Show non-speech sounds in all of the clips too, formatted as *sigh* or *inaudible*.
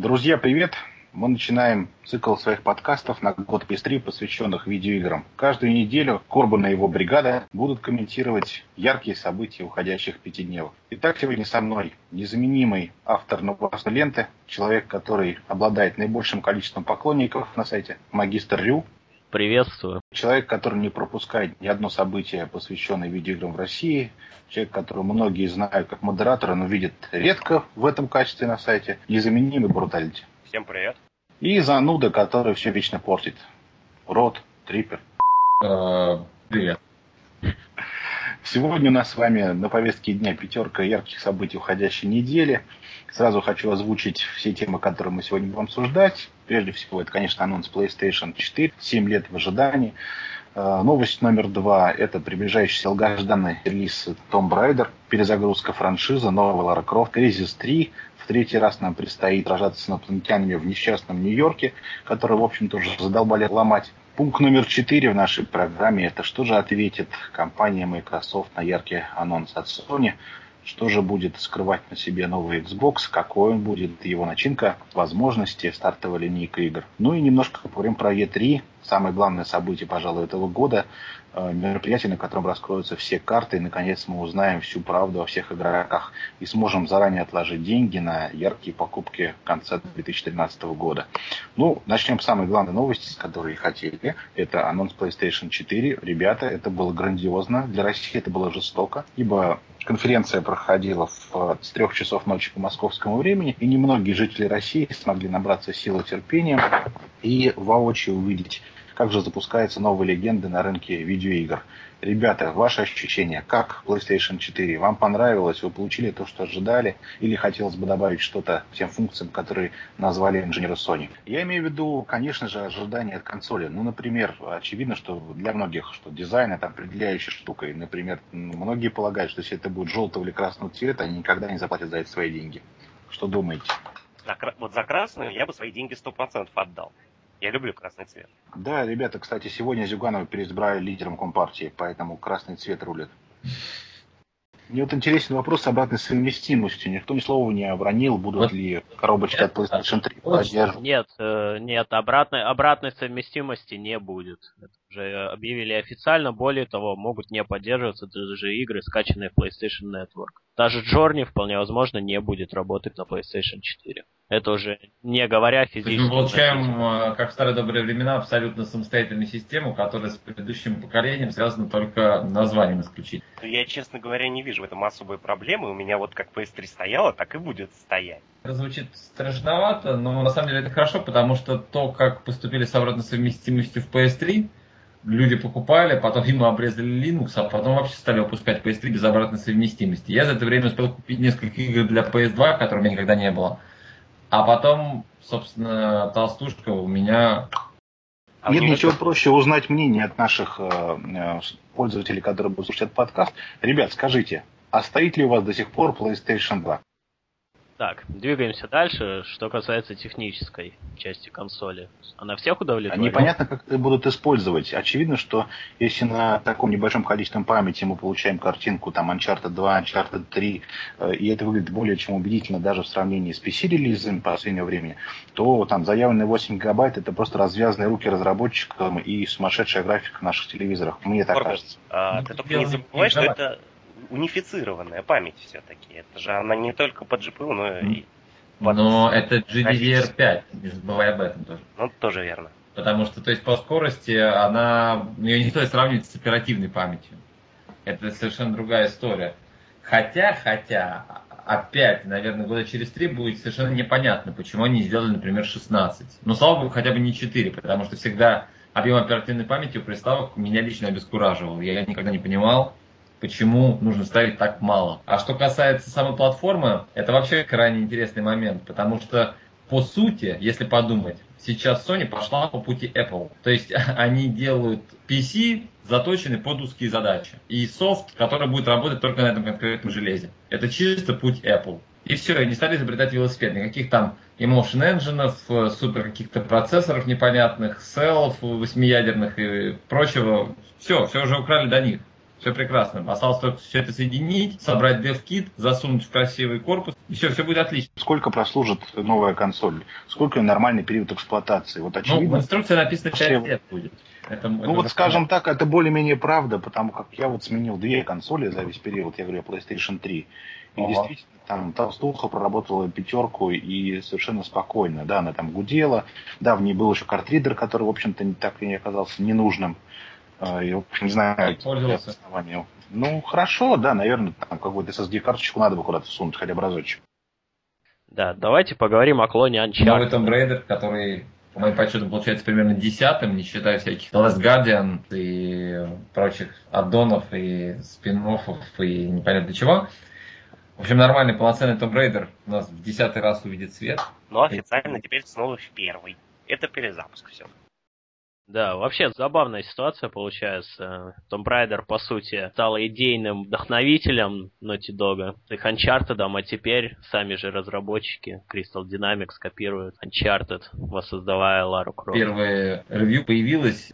Друзья, привет! Мы начинаем цикл своих подкастов на год PS3, посвященных видеоиграм. Каждую неделю Корбан и его бригада будут комментировать яркие события уходящих пятидневок. Итак, сегодня со мной незаменимый автор новостной ленты, человек, который обладает наибольшим количеством поклонников на сайте, магистр Рю. Приветствую. Человек, который не пропускает ни одно событие, посвященное видеоиграм в России. Человек, которого многие знают как модератора, но видят редко в этом качестве на сайте. Незаменимый Бруталити. Всем привет. И зануда, который все вечно портит. Рот, трипер. А, привет. Сегодня у нас с вами на повестке дня пятерка ярких событий уходящей недели. Сразу хочу озвучить все темы, которые мы сегодня будем обсуждать. Прежде всего, это, конечно, анонс PlayStation 4. 7 лет в ожидании. Э, новость номер два – это приближающийся долгожданный релиз Tomb Raider, перезагрузка франшизы, новая Lara Croft, Crisis 3. В третий раз нам предстоит сражаться с инопланетянами в несчастном Нью-Йорке, который, в общем-то, уже задолбали ломать. Пункт номер четыре в нашей программе – это что же ответит компания Microsoft на яркий анонс от Sony – что же будет скрывать на себе новый Xbox, какой он будет, его начинка, возможности, стартовая линейка игр. Ну и немножко поговорим про E3, самое главное событие, пожалуй, этого года, э, мероприятие, на котором раскроются все карты, и, наконец, мы узнаем всю правду о всех игроках и сможем заранее отложить деньги на яркие покупки конца 2013 года. Ну, начнем с самой главной новости, с которой хотели. Это анонс PlayStation 4. Ребята, это было грандиозно. Для России это было жестоко, ибо конференция проходила в, с трех часов ночи по московскому времени, и немногие жители России смогли набраться силы терпения и воочию увидеть как же запускаются новые легенды на рынке видеоигр. Ребята, ваши ощущения, как PlayStation 4? Вам понравилось? Вы получили то, что ожидали? Или хотелось бы добавить что-то тем функциям, которые назвали инженеры Sony? Я имею в виду, конечно же, ожидания от консоли. Ну, например, очевидно, что для многих, что дизайн это определяющая штука. И, например, многие полагают, что если это будет желтого или красного цвета, они никогда не заплатят за это свои деньги. Что думаете? Вот за красную я бы свои деньги 100% отдал. Я люблю красный цвет. Да, ребята, кстати, сегодня Зюганова переизбрали лидером Компартии, поэтому красный цвет рулит. Мне вот интересен вопрос с обратной совместимостью. Никто ни слова не обронил, будут вот. ли коробочки от PlayStation 3 поддерживать. Нет, э, нет, обратной, обратной совместимости не будет. Это уже объявили официально. Более того, могут не поддерживаться даже игры, скачанные в PlayStation Network. Даже Джорни вполне возможно не будет работать на PlayStation 4. Это уже не говоря физически. Мы получаем, э, как в старые добрые времена, абсолютно самостоятельную систему, которая с предыдущим поколением связана только названием исключительно. Я, честно говоря, не вижу в этом особой проблемы. У меня вот как PS3 стояла, так и будет стоять. Это звучит страшновато, но на самом деле это хорошо, потому что то, как поступили с обратной совместимостью в PS3, люди покупали, потом ему обрезали Linux, а потом вообще стали выпускать PS3 без обратной совместимости. Я за это время успел купить несколько игр для PS2, которых у меня никогда не было. А потом, собственно, толстушка у меня... А Нет ничего это... проще узнать мнение от наших э, э, пользователей, которые будут слушать этот подкаст. Ребят, скажите, а стоит ли у вас до сих пор PlayStation 2? Так, двигаемся дальше. Что касается технической части консоли. Она всех удовлетворяет? Непонятно, как это будут использовать. Очевидно, что если на таком небольшом количестве памяти мы получаем картинку там Uncharted 2, Uncharted 3, э, и это выглядит более чем убедительно даже в сравнении с PC-релизом последнего времени, то там заявленные 8 гигабайт это просто развязанные руки разработчикам и сумасшедшая графика в наших телевизорах. Мне так Корпус, кажется. А, ты только не забывай, что это унифицированная память все-таки. Это же она не только по GPU, но и под... Но это GDDR5, не забывай об этом тоже. Ну, тоже верно. Потому что, то есть, по скорости она, ее не стоит сравнивать с оперативной памятью. Это совершенно другая история. Хотя, хотя, опять, наверное, года через три будет совершенно непонятно, почему они сделали, например, 16. Но, слава богу, хотя бы не 4, потому что всегда объем оперативной памяти у приставок меня лично обескураживал. Я никогда не понимал, почему нужно ставить так мало. А что касается самой платформы, это вообще крайне интересный момент, потому что по сути, если подумать, сейчас Sony пошла по пути Apple. То есть *laughs* они делают PC, заточенный под узкие задачи. И софт, который будет работать только на этом конкретном железе. Это чисто путь Apple. И все, они стали изобретать велосипед. Никаких там emotion engine, супер каких-то процессоров непонятных, селов восьмиядерных и прочего. Все, все уже украли до них. Все прекрасно. Осталось только все это соединить, собрать DevKit, засунуть в красивый корпус, и все, все будет отлично. Сколько прослужит новая консоль? Сколько нормальный период эксплуатации? Вот очевидно. Ну, в инструкции написано 5 лет будет. Это, ну это вот скажем так, это более-менее правда, потому как я вот сменил две консоли за весь период, я говорю, PlayStation 3. И ага. действительно, там толстуха проработала пятерку и совершенно спокойно. Да, она там гудела. Да, в ней был еще картридер, который, в общем-то, так и не оказался ненужным. А, я, в общем, не знаю, пользовался. Ну, хорошо, да, наверное, там какую-то SSD-карточку надо бы куда-то сунуть, хотя бы разочек. Да, давайте поговорим о клоне Uncharted. Новый Tomb Raider, который по моим подсчетам, получается примерно десятым, не считая всяких The Last Guardian и прочих аддонов и спин и непонятно чего. В общем, нормальный полноценный Tomb Raider у нас в десятый раз увидит свет. Но официально и... теперь снова в первый. Это перезапуск все. Да, вообще забавная ситуация получается. Tomb Raider, по сути, стал идейным вдохновителем Naughty Dog, их Uncharted, а теперь сами же разработчики Crystal Dynamics копируют Uncharted, воссоздавая Лару Крофт. Первое ревью появилось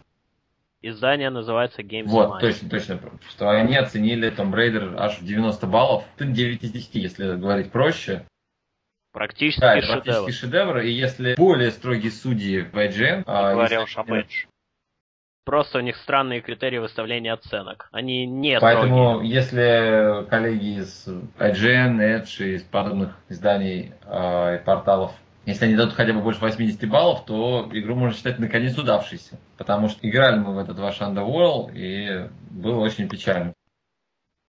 Издание называется Games Вот, Mind. точно, точно. Что они оценили Tomb Raider аж в 90 баллов. 9 из 10, если говорить проще. Практически да, шедевр. практически шедевр. И если более строгие судьи в IGN... А, говоря уж об Edge. Просто у них странные критерии выставления оценок. Они не Поэтому, строгие. если коллеги из IGN, Edge и из подобных изданий э, и порталов если они дадут хотя бы больше 80 баллов, то игру можно считать наконец удавшейся. Потому что играли мы в этот ваш Underworld, и было очень печально.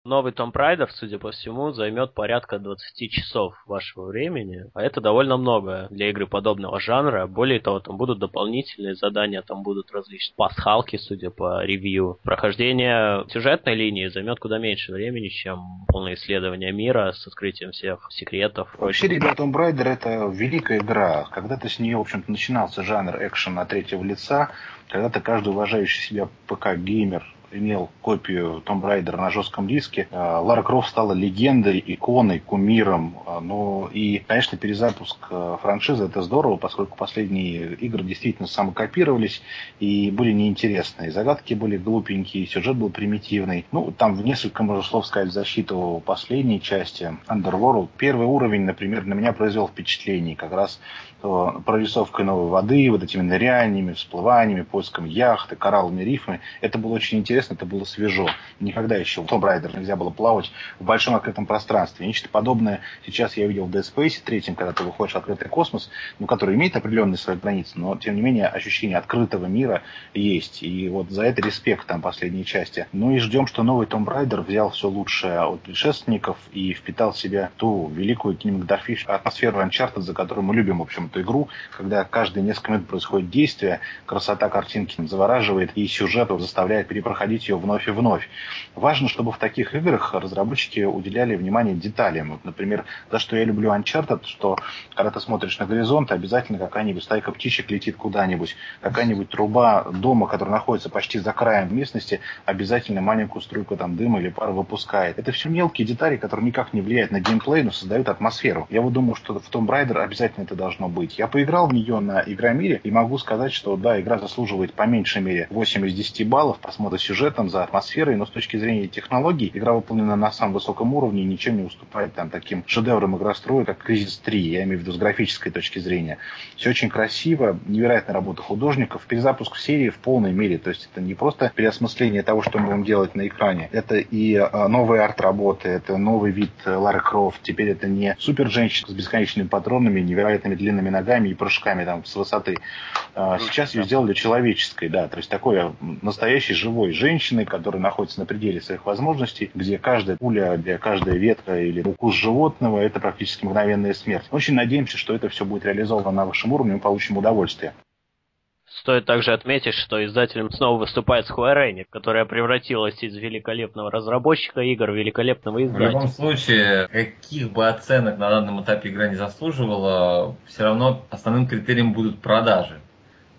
Новый Tomb Raider, судя по всему, займет порядка 20 часов вашего времени, а это довольно много для игры подобного жанра. Более того, там будут дополнительные задания, там будут различные пасхалки, судя по ревью. Прохождение сюжетной линии займет куда меньше времени, чем полное исследование мира с открытием всех секретов. Вообще, ребята, Tomb Raider это великая игра. Когда-то с нее, в общем-то, начинался жанр экшена третьего лица, когда-то каждый уважающий себя ПК-геймер имел копию Tomb Raider на жестком диске. А, Лара Крофт стала легендой, иконой, кумиром. А, ну и, конечно, перезапуск а, франшизы это здорово, поскольку последние игры действительно самокопировались и были неинтересные. Загадки были глупенькие, сюжет был примитивный. Ну, там в несколько, можно слов сказать, защиту последней части Underworld. Первый уровень, например, на меня произвел впечатление. Как раз прорисовкой новой воды, вот этими ныряниями, всплываниями, поиском яхты, коралловыми рифами. Это было очень интересно, это было свежо. Никогда еще в Tomb Raider нельзя было плавать в большом открытом пространстве. Нечто подобное сейчас я видел в Dead Space третьем, когда ты выходишь в открытый космос, ну, который имеет определенные свои границы, но тем не менее ощущение открытого мира есть. И вот за это респект там последней части. Ну и ждем, что новый Tomb Raider взял все лучшее от предшественников и впитал в себя ту великую кинематографическую атмосферу Uncharted, за которую мы любим, в общем, эту игру, когда каждые несколько минут происходит действие, красота картинки завораживает и сюжет заставляет перепроходить ее вновь и вновь. Важно, чтобы в таких играх разработчики уделяли внимание деталям. Вот, например, за что я люблю Uncharted, что когда ты смотришь на горизонт, обязательно какая-нибудь стайка птичек летит куда-нибудь, какая-нибудь труба дома, которая находится почти за краем местности, обязательно маленькую струйку там дыма или пара выпускает. Это все мелкие детали, которые никак не влияют на геймплей, но создают атмосферу. Я вот думаю, что в Tomb Raider обязательно это должно быть. Я поиграл в нее на Игромире и могу сказать, что да, игра заслуживает по меньшей мере 8 из 10 баллов, посмотра сюжетом, за атмосферой, но с точки зрения технологий игра выполнена на самом высоком уровне и ничем не уступает там таким шедеврам игростроя, как Кризис 3, я имею в виду с графической точки зрения. Все очень красиво, невероятная работа художников, перезапуск серии в полной мере, то есть это не просто переосмысление того, что мы будем делать на экране, это и а, новые арт-работы, это новый вид э, Лары Крофт, теперь это не супер женщина с бесконечными патронами, невероятными длинными ногами и прыжками там с высоты. А, сейчас ее сделали человеческой, да, то есть такой а, настоящей живой женщиной, которая находится на пределе своих возможностей, где каждая пуля, где каждая ветка или укус животного это практически мгновенная смерть. Очень надеемся, что это все будет реализовано на высшем уровне, мы получим удовольствие. Стоит также отметить, что издателем снова выступает Square Enix, которая превратилась из великолепного разработчика игр в великолепного издателя. В любом случае, каких бы оценок на данном этапе игра не заслуживала, все равно основным критерием будут продажи.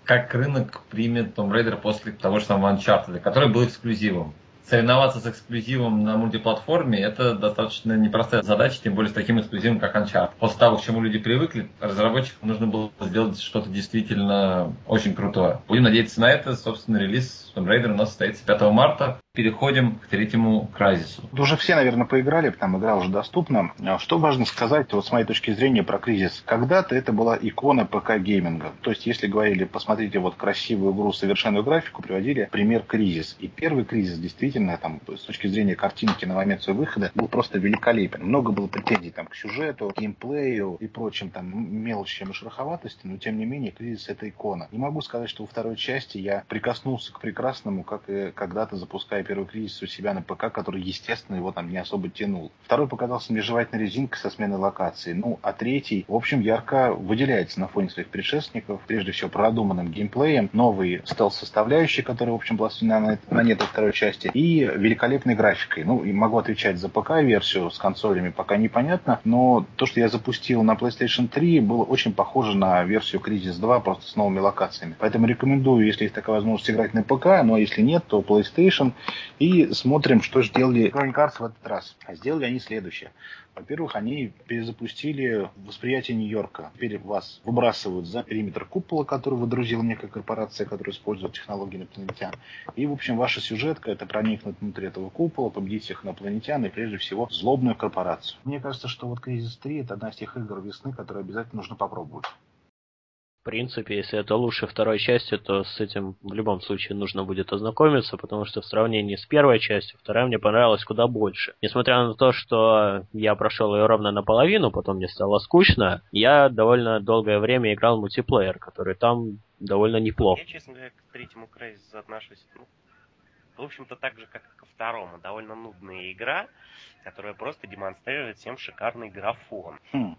Как рынок примет Tomb Raider после того же самого Uncharted, который был эксклюзивом соревноваться с эксклюзивом на мультиплатформе, это достаточно непростая задача, тем более с таким эксклюзивом, как Uncharted. После того, к чему люди привыкли, разработчикам нужно было сделать что-то действительно очень крутое. Будем надеяться на это. Собственно, релиз Tomb Raider у нас состоится 5 марта. Переходим к третьему кризису. Уже все, наверное, поиграли, там игра уже доступна. А что важно сказать, вот с моей точки зрения, про Crysis. Когда-то это была икона ПК-гейминга. То есть, если говорили, посмотрите вот красивую игру, совершенную графику, приводили пример Crysis. И первый Crysis действительно, там, с точки зрения картинки на момент своего выхода, был просто великолепен. Много было претензий там, к сюжету, геймплею и прочим там мелочам и шероховатости, но тем не менее Crysis это икона. Не могу сказать, что во второй части я прикоснулся к прекрасному, как и когда-то запуская первый Crysis у себя на ПК, который, естественно, его там не особо тянул. Второй показался мне жевательной резинкой со сменой локации. Ну, а третий, в общем, ярко выделяется на фоне своих предшественников. Прежде всего, продуманным геймплеем, новый стелс-составляющий, который, в общем, была на, на нет второй части, и великолепной графикой. Ну, и могу отвечать за ПК-версию с консолями, пока непонятно, но то, что я запустил на PlayStation 3, было очень похоже на версию Crisis 2, просто с новыми локациями. Поэтому рекомендую, если есть такая возможность, играть на ПК, но если нет, то PlayStation. И смотрим, что сделали Electronic Arts в этот раз. А сделали они следующее. Во-первых, они перезапустили восприятие Нью-Йорка. Теперь вас выбрасывают за периметр купола, который выдрузила некая корпорация, которая использует технологии инопланетян. И, в общем, ваша сюжетка – это проникнуть внутрь этого купола, победить всех инопланетян и, прежде всего, злобную корпорацию. Мне кажется, что вот Кризис 3 – это одна из тех игр весны, которые обязательно нужно попробовать принципе, если это лучше второй части, то с этим в любом случае нужно будет ознакомиться, потому что в сравнении с первой частью, вторая мне понравилась куда больше. Несмотря на то, что я прошел ее ровно наполовину, потом мне стало скучно, я довольно долгое время играл в мультиплеер, который там довольно неплох. Я, честно говоря, к третьему кризису отношусь, ну, в общем-то, так же, как и ко второму. Довольно нудная игра, которая просто демонстрирует всем шикарный графон. Хм.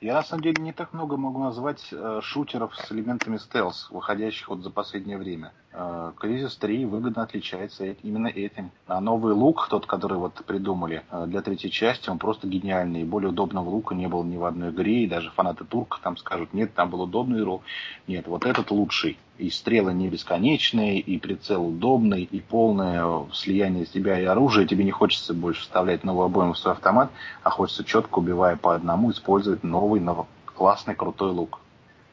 Я на самом деле не так много могу назвать э, шутеров с элементами стелс, выходящих вот за последнее время. Э, Кризис 3 выгодно отличается именно этим. А новый лук, тот, который вот придумали э, для третьей части, он просто гениальный. И более удобного лука не было ни в одной игре, и даже фанаты Турка там скажут, нет, там был удобный ролл. Нет, вот этот лучший. И стрелы не бесконечные, и прицел удобный, и полное слияние себя и оружия. Тебе не хочется больше вставлять новую обойму в свой автомат, а хочется четко, убивая по одному, использовать новый новый, но классный, крутой лук.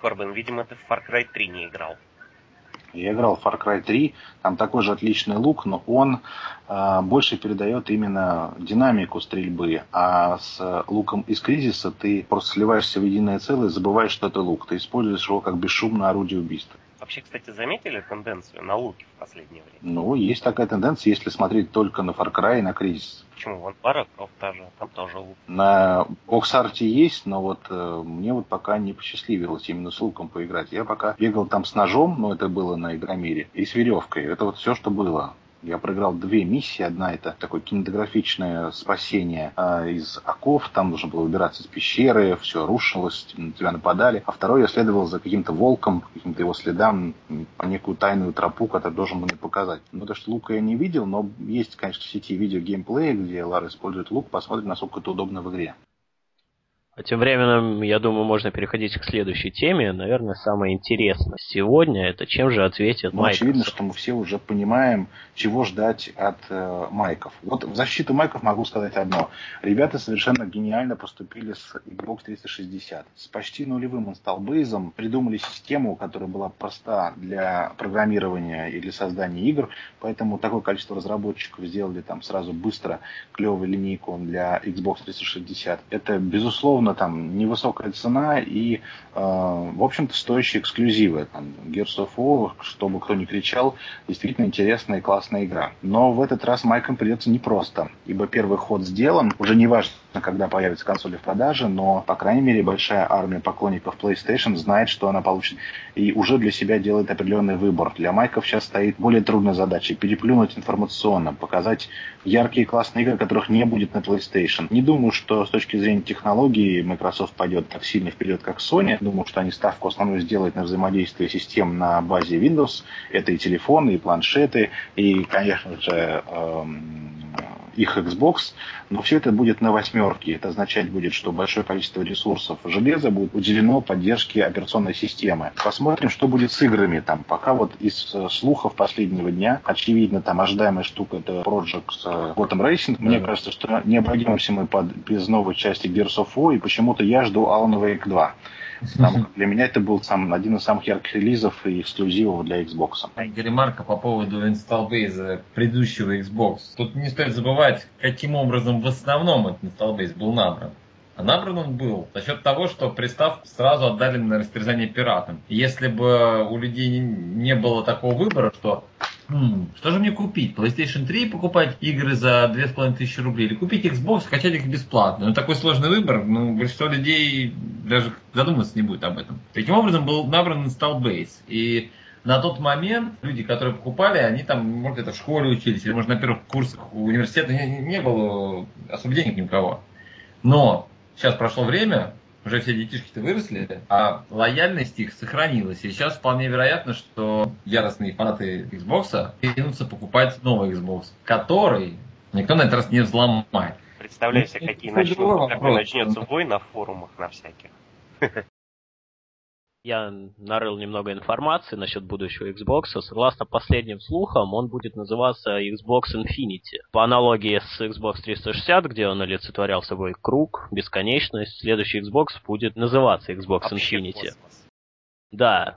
Корбен, видимо, ты в Far Cry 3 не играл. Я играл в Far Cry 3, там такой же отличный лук, но он э, больше передает именно динамику стрельбы, а с луком из кризиса ты просто сливаешься в единое целое, забываешь, что это лук. Ты используешь его как бесшумное орудие убийства. Вообще, кстати, заметили тенденцию на луки в последнее время? Ну, есть такая тенденция, если смотреть только на Far Cry и на Кризис. Почему? Вон Пара Крофт тоже, там тоже лук. На Оксарте есть, но вот э, мне вот пока не посчастливилось именно с луком поиграть. Я пока бегал там с ножом, но это было на Игромире, и с веревкой. Это вот все, что было. Я проиграл две миссии. Одна это такое кинематографичное спасение э, из оков. Там нужно было выбираться из пещеры, все рушилось, на тебя нападали. А второй я следовал за каким-то волком, каким-то его следам по некую тайную тропу, которую должен мне показать. Ну, то, что лука я не видел, но есть, конечно, в сети видео геймплея, где Лара использует лук. Посмотрим, насколько это удобно в игре. А тем временем, я думаю, можно переходить к следующей теме. Наверное, самое интересное сегодня это чем же ответит ну, Майк. Очевидно, что мы все уже понимаем, чего ждать от э, майков. Вот в защиту майков могу сказать одно. Ребята совершенно гениально поступили с Xbox 360. С почти нулевым инсталбейзом придумали систему, которая была проста для программирования и для создания игр. Поэтому такое количество разработчиков сделали там сразу быстро клевую линейку для Xbox 360. Это, безусловно, безусловно, там невысокая цена и, э, в общем-то, стоящие эксклюзивы. Там, Gears of War, чтобы кто ни кричал, действительно интересная и классная игра. Но в этот раз Майкам придется непросто, ибо первый ход сделан, уже не важно, когда появится консоль в продаже, но, по крайней мере, большая армия поклонников PlayStation знает, что она получит, и уже для себя делает определенный выбор. Для Майков сейчас стоит более трудная задача – переплюнуть информационно, показать яркие классные игры, которых не будет на PlayStation. Не думаю, что с точки зрения технологий Microsoft пойдет так сильно вперед, как Sony. Думаю, что они ставку основную сделают на взаимодействие систем на базе Windows. Это и телефоны, и планшеты, и, конечно же, эм, их Xbox, но все это будет на восьмерке. Это означать будет, что большое количество ресурсов железа будет уделено поддержке операционной системы. Посмотрим, что будет с играми там. Пока вот из э, слухов последнего дня, очевидно, там ожидаемая штука это Project э, Gotham Racing. Мне да. кажется, что не обойдемся мы под, без новой части Gears of War, и почему-то я жду Alan Wake 2. Там, для меня это был сам, один из самых ярких релизов и эксклюзивов для Xbox. Ремарка по поводу инсталбейза предыдущего Xbox. Тут не стоит забывать, каким образом в основном этот инсталбейз был набран. А набран он был за счет того, что приставку сразу отдали на растерзание пиратам. Если бы у людей не было такого выбора, что Что же мне купить? PlayStation 3 покупать игры за 2500 рублей или купить Xbox, скачать их бесплатно? Ну, такой сложный выбор, ну, большинство людей даже задумываться не будет об этом. Таким образом, был набран install base. И на тот момент люди, которые покупали, они там, может, это в школе учились, или, может, на первых курсах университета не, не было особо денег ни у кого. Но сейчас прошло время, уже все детишки-то выросли, а лояльность их сохранилась. И сейчас вполне вероятно, что яростные фанаты Xbox кинутся покупать новый Xbox, который никто на этот раз не взломает. Представляю себе, какие начнут, какой начнется бой на форумах на всяких. Я нарыл немного информации насчет будущего Xbox. Согласно последним слухам, он будет называться Xbox Infinity. По аналогии с Xbox 360, где он олицетворял собой круг, бесконечность, следующий Xbox будет называться Xbox Вообще Infinity. Космос. Да.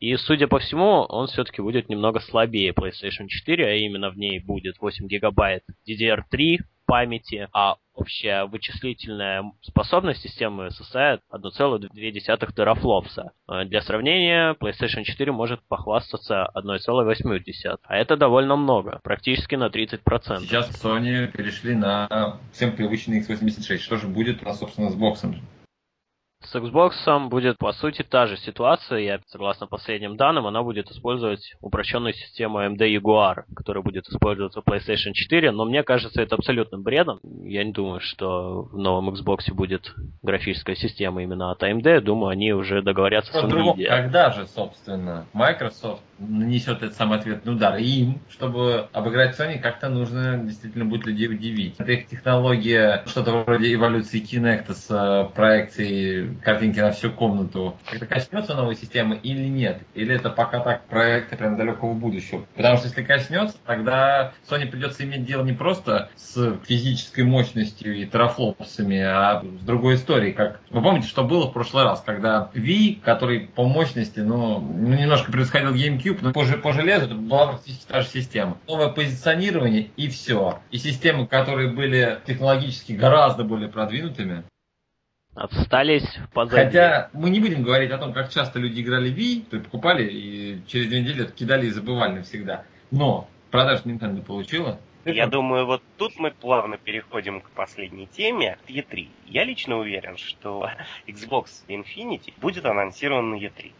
И, судя по всему, он все-таки будет немного слабее PlayStation 4, а именно в ней будет 8 гигабайт DDR3 памяти, а общая вычислительная способность системы составит 1,2 терафлопса. Э, для сравнения, PlayStation 4 может похвастаться 1,8, а это довольно много, практически на 30%. Сейчас Sony перешли на всем привычный x86. Что же будет, собственно, с боксом? С Xbox будет по сути та же ситуация, я согласно последним данным, она будет использовать упрощенную систему AMD Jaguar, которая будет использоваться в PlayStation 4, но мне кажется это абсолютным бредом. Я не думаю, что в новом Xbox будет графическая система именно от AMD, думаю, они уже договорятся с NVIDIA. Когда же, собственно, Microsoft нанесет этот самый ответный удар. И им, чтобы обыграть Sony, как-то нужно действительно будет людей удивить. Это их технология, что-то вроде эволюции Kinect с э, проекцией картинки на всю комнату. Как-то коснется новой системы или нет? Или это пока так проекты прям далекого будущего? Потому что если коснется, тогда Sony придется иметь дело не просто с физической мощностью и терафлопсами, а с другой историей. Как вы помните, что было в прошлый раз, когда Wii, который по мощности, ну, немножко превосходил GameCube, но по, по железу это была практически та же система. Новое позиционирование и все. И системы, которые были технологически гораздо более продвинутыми, отстались позади. Хотя мы не будем говорить о том, как часто люди играли в Wii, то есть покупали и через две недели кидали и забывали навсегда. Но продаж Nintendo получила. Я думаю, вот тут мы плавно переходим к последней теме, E3. Я лично уверен, что Xbox Infinity будет анонсирован на E3.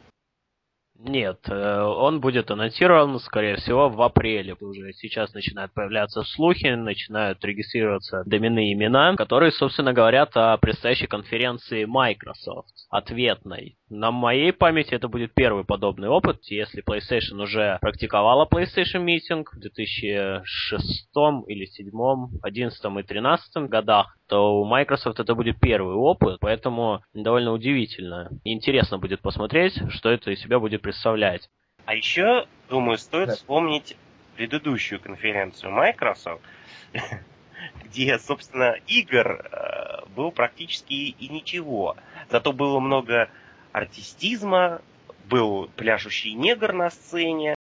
Нет, э, он будет анонсирован, скорее всего, в апреле. Уже сейчас начинают появляться слухи, начинают регистрироваться доменные имена, которые, собственно, говорят о предстоящей конференции Microsoft, ответной. На моей памяти это будет первый подобный опыт, если PlayStation уже практиковала PlayStation Meeting в 2006 или 2007, 2011 и 2013 годах, то у Microsoft это будет первый опыт, поэтому довольно удивительно. Интересно будет посмотреть, что это из себя будет представлять. А еще, думаю, стоит да. вспомнить предыдущую конференцию Microsoft, *laughs* где, собственно, игр э, было практически и ничего. Зато было много артистизма, был пляшущий негр на сцене.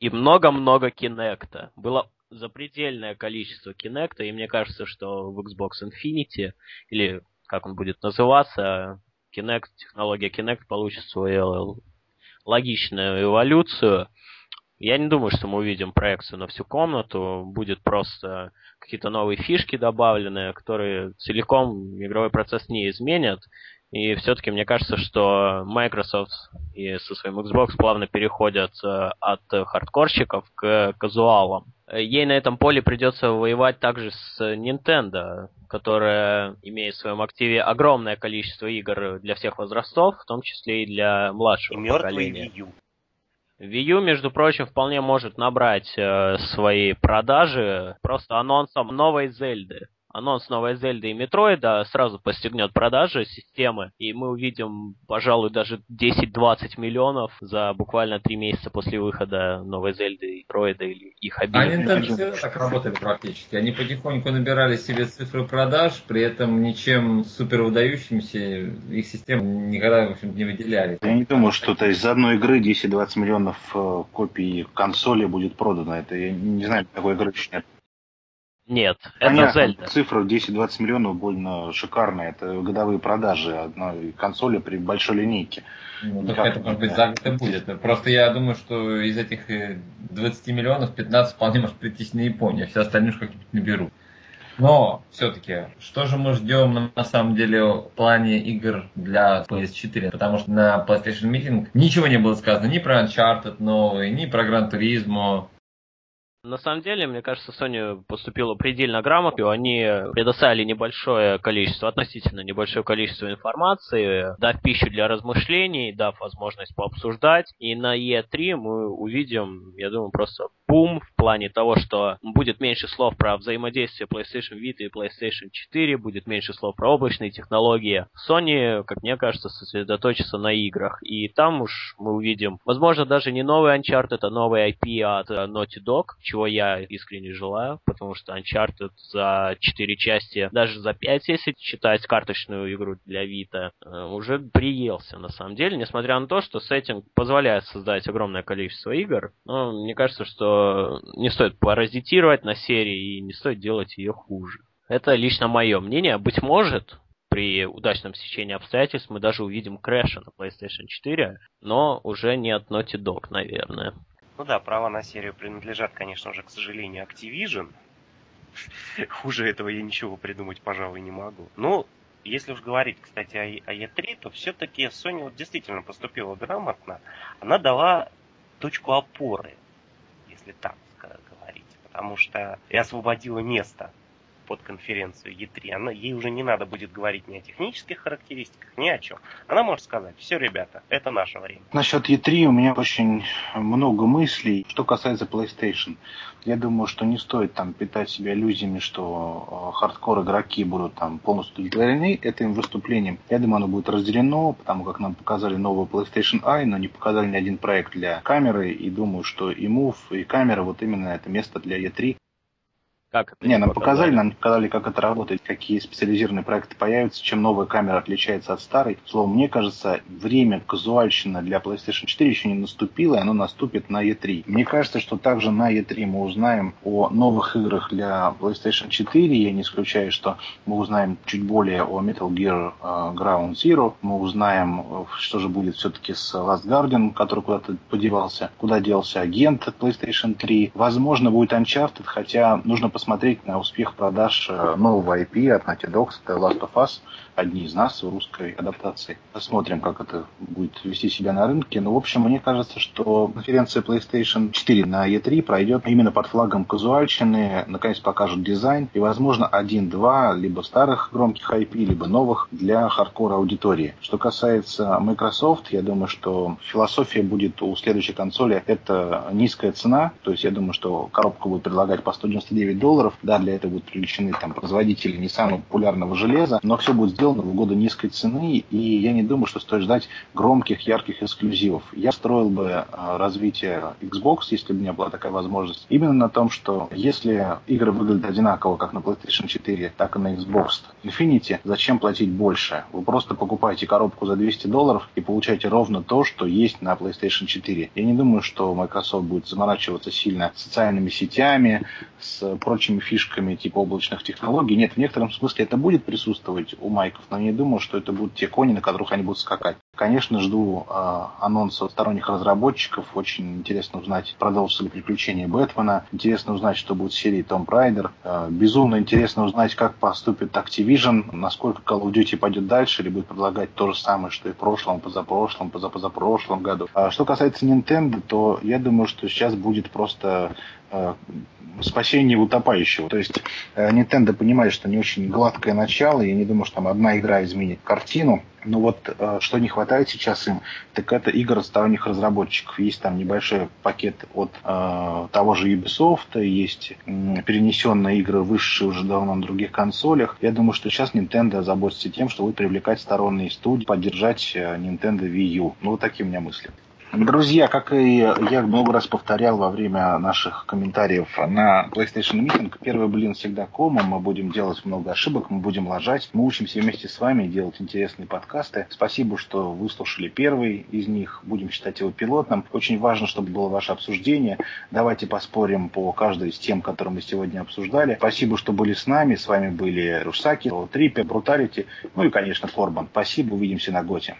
И много-много кинекта. Было запредельное количество кинекта, и мне кажется, что в Xbox Infinity, или как он будет называться, Kinect, технология Kinect получит свою логичную эволюцию. Я не думаю, что мы увидим проекцию на всю комнату. Будет просто какие-то новые фишки добавлены, которые целиком игровой процесс не изменят. И все-таки мне кажется, что Microsoft и со своим Xbox плавно переходят э, от хардкорщиков к казуалам. Ей на этом поле придется воевать также с Nintendo, которая имеет в своем активе огромное количество игр для всех возрастов, в том числе и для младшего и поколения. Wii U. Wii U, между прочим, вполне может набрать э, свои продажи просто анонсом новой Зельды анонс новой Зельды и Метроида сразу постигнет продажи системы, и мы увидим, пожалуй, даже 10-20 миллионов за буквально три месяца после выхода новой Зельды, Метроида или их обеих. А Nintendo всегда так работали практически. Они потихоньку набирали себе цифры продаж, при этом ничем супер выдающимся их систем никогда, в общем не выделяли. Я не думаю, что то из одной игры 10-20 миллионов э, копий консоли будет продано. Это я не знаю, такой игры еще нет. Нет, это Зельда. Цифра 10-20 миллионов больно шикарная. Это годовые продажи одной консоли при большой линейке. Ну, так это, может быть, за год и будет. Просто я думаю, что из этих 20 э, миллионов 15 вполне может прийтись на Японию, а все остальные уж как-нибудь наберут. Но все-таки, что же мы ждем на самом деле в плане игр для PS4? Потому что на PlayStation Meeting ничего не было сказано ни про Uncharted новый, ни про Gran Turismo, на самом деле, мне кажется, Sony поступила предельно грамотно. Они предоставили небольшое количество, относительно небольшое количество информации, дав пищу для размышлений, дав возможность пообсуждать. И на E3 мы увидим, я думаю, просто бум в плане того, что будет меньше слов про взаимодействие PlayStation Vita и PlayStation 4, будет меньше слов про облачные технологии. Sony, как мне кажется, сосредоточится на играх. И там уж мы увидим, возможно, даже не новый Uncharted, а новый IP от Naughty Dog, чего я искренне желаю, потому что Uncharted за 4 части, даже за 5, если считать карточную игру для Vita, э, уже приелся на самом деле, несмотря на то, что сеттинг позволяет создать огромное количество игр, но мне кажется, что не стоит паразитировать на серии и не стоит делать ее хуже. Это лично мое мнение. Быть может, при удачном стечении обстоятельств мы даже увидим Крэша на PlayStation 4, но уже не от Naughty Dog, наверное. Ну да, права на серию принадлежат, конечно же, к сожалению, Activision. *laughs* Хуже этого я ничего придумать, пожалуй, не могу. Ну, если уж говорить, кстати, о E3, то все-таки Sony вот действительно поступила грамотно. Она дала точку опоры, если так говорить. Потому что и освободила место под конференцию E3, она, ей уже не надо будет говорить ни о технических характеристиках, ни о чем. Она может сказать, все, ребята, это наше время. Насчет E3 у меня очень много мыслей. Что касается PlayStation, я думаю, что не стоит там питать себя иллюзиями, что э, хардкор игроки будут там полностью удовлетворены этим выступлением. Я думаю, оно будет разделено, потому как нам показали новую PlayStation Eye, но не показали ни один проект для камеры, и думаю, что и Move, и камера вот именно это место для E3. Как это не, нам показали, нам показали, как это работает, какие специализированные проекты появятся, чем новая камера отличается от старой. Словом, мне кажется, время казуальщина для PlayStation 4 еще не наступило, и оно наступит на E3. Мне кажется, что также на E3 мы узнаем о новых играх для PlayStation 4. Я не исключаю, что мы узнаем чуть более о Metal Gear uh, Ground Zero. Мы узнаем, э, что же будет все-таки с Last Guardian, который куда-то подевался, куда делся агент PlayStation 3. Возможно, будет Uncharted, хотя нужно посмотреть посмотреть на успех продаж э, нового IP от Naughty Dog, это Last of Us, одни из нас в русской адаптации. Посмотрим, как это будет вести себя на рынке. Но, в общем, мне кажется, что конференция PlayStation 4 на E3 пройдет именно под флагом казуальщины. Наконец покажут дизайн и, возможно, один-два либо старых громких IP, либо новых для хардкора аудитории. Что касается Microsoft, я думаю, что философия будет у следующей консоли это низкая цена. То есть я думаю, что коробку будут предлагать по 199 долларов. Да, для этого будут привлечены там производители не самого популярного железа, но все будет сделано в угоду низкой цены, и я не думаю, что стоит ждать громких, ярких эксклюзивов. Я строил бы а, развитие Xbox, если бы у меня была такая возможность, именно на том, что если игры выглядят одинаково, как на PlayStation 4, так и на Xbox Infinity, зачем платить больше? Вы просто покупаете коробку за 200 долларов и получаете ровно то, что есть на PlayStation 4. Я не думаю, что Microsoft будет заморачиваться сильно социальными сетями, с прочими фишками типа облачных технологий. Нет, в некотором смысле это будет присутствовать у Microsoft, но не думаю, что это будут те кони, на которых они будут скакать. Конечно, жду э, анонса сторонних разработчиков. Очень интересно узнать, продолжится ли приключение Бэтмена. Интересно узнать, что будет с серией Том Райдер. Э, безумно интересно узнать, как поступит Activision, насколько Call of Duty пойдет дальше или будет предлагать то же самое, что и в прошлом, позапрошлом, позапозапрошлом году. А что касается Nintendo, то я думаю, что сейчас будет просто спасение утопающего. То есть э, Nintendo понимает, что не очень гладкое начало. Я не думаю, что там одна игра изменит картину. Но вот э, что не хватает сейчас им, так это игр от сторонних разработчиков. Есть там небольшой пакет от э, того же Ubisoft, есть э, перенесенные игры, вышедшие уже давно на других консолях. Я думаю, что сейчас Nintendo заботится тем, что будет привлекать сторонние студии, поддержать э, Nintendo Wii U. Ну, вот такие у меня мысли. Друзья, как и я много раз повторял во время наших комментариев на PlayStation Meeting, первый блин всегда комом, мы будем делать много ошибок, мы будем лажать, мы учимся вместе с вами делать интересные подкасты. Спасибо, что выслушали первый из них, будем считать его пилотным. Очень важно, чтобы было ваше обсуждение. Давайте поспорим по каждой из тем, которые мы сегодня обсуждали. Спасибо, что были с нами. С вами были Русаки, Трипе, Бруталити, ну и, конечно, Корбан. Спасибо, увидимся на Готе.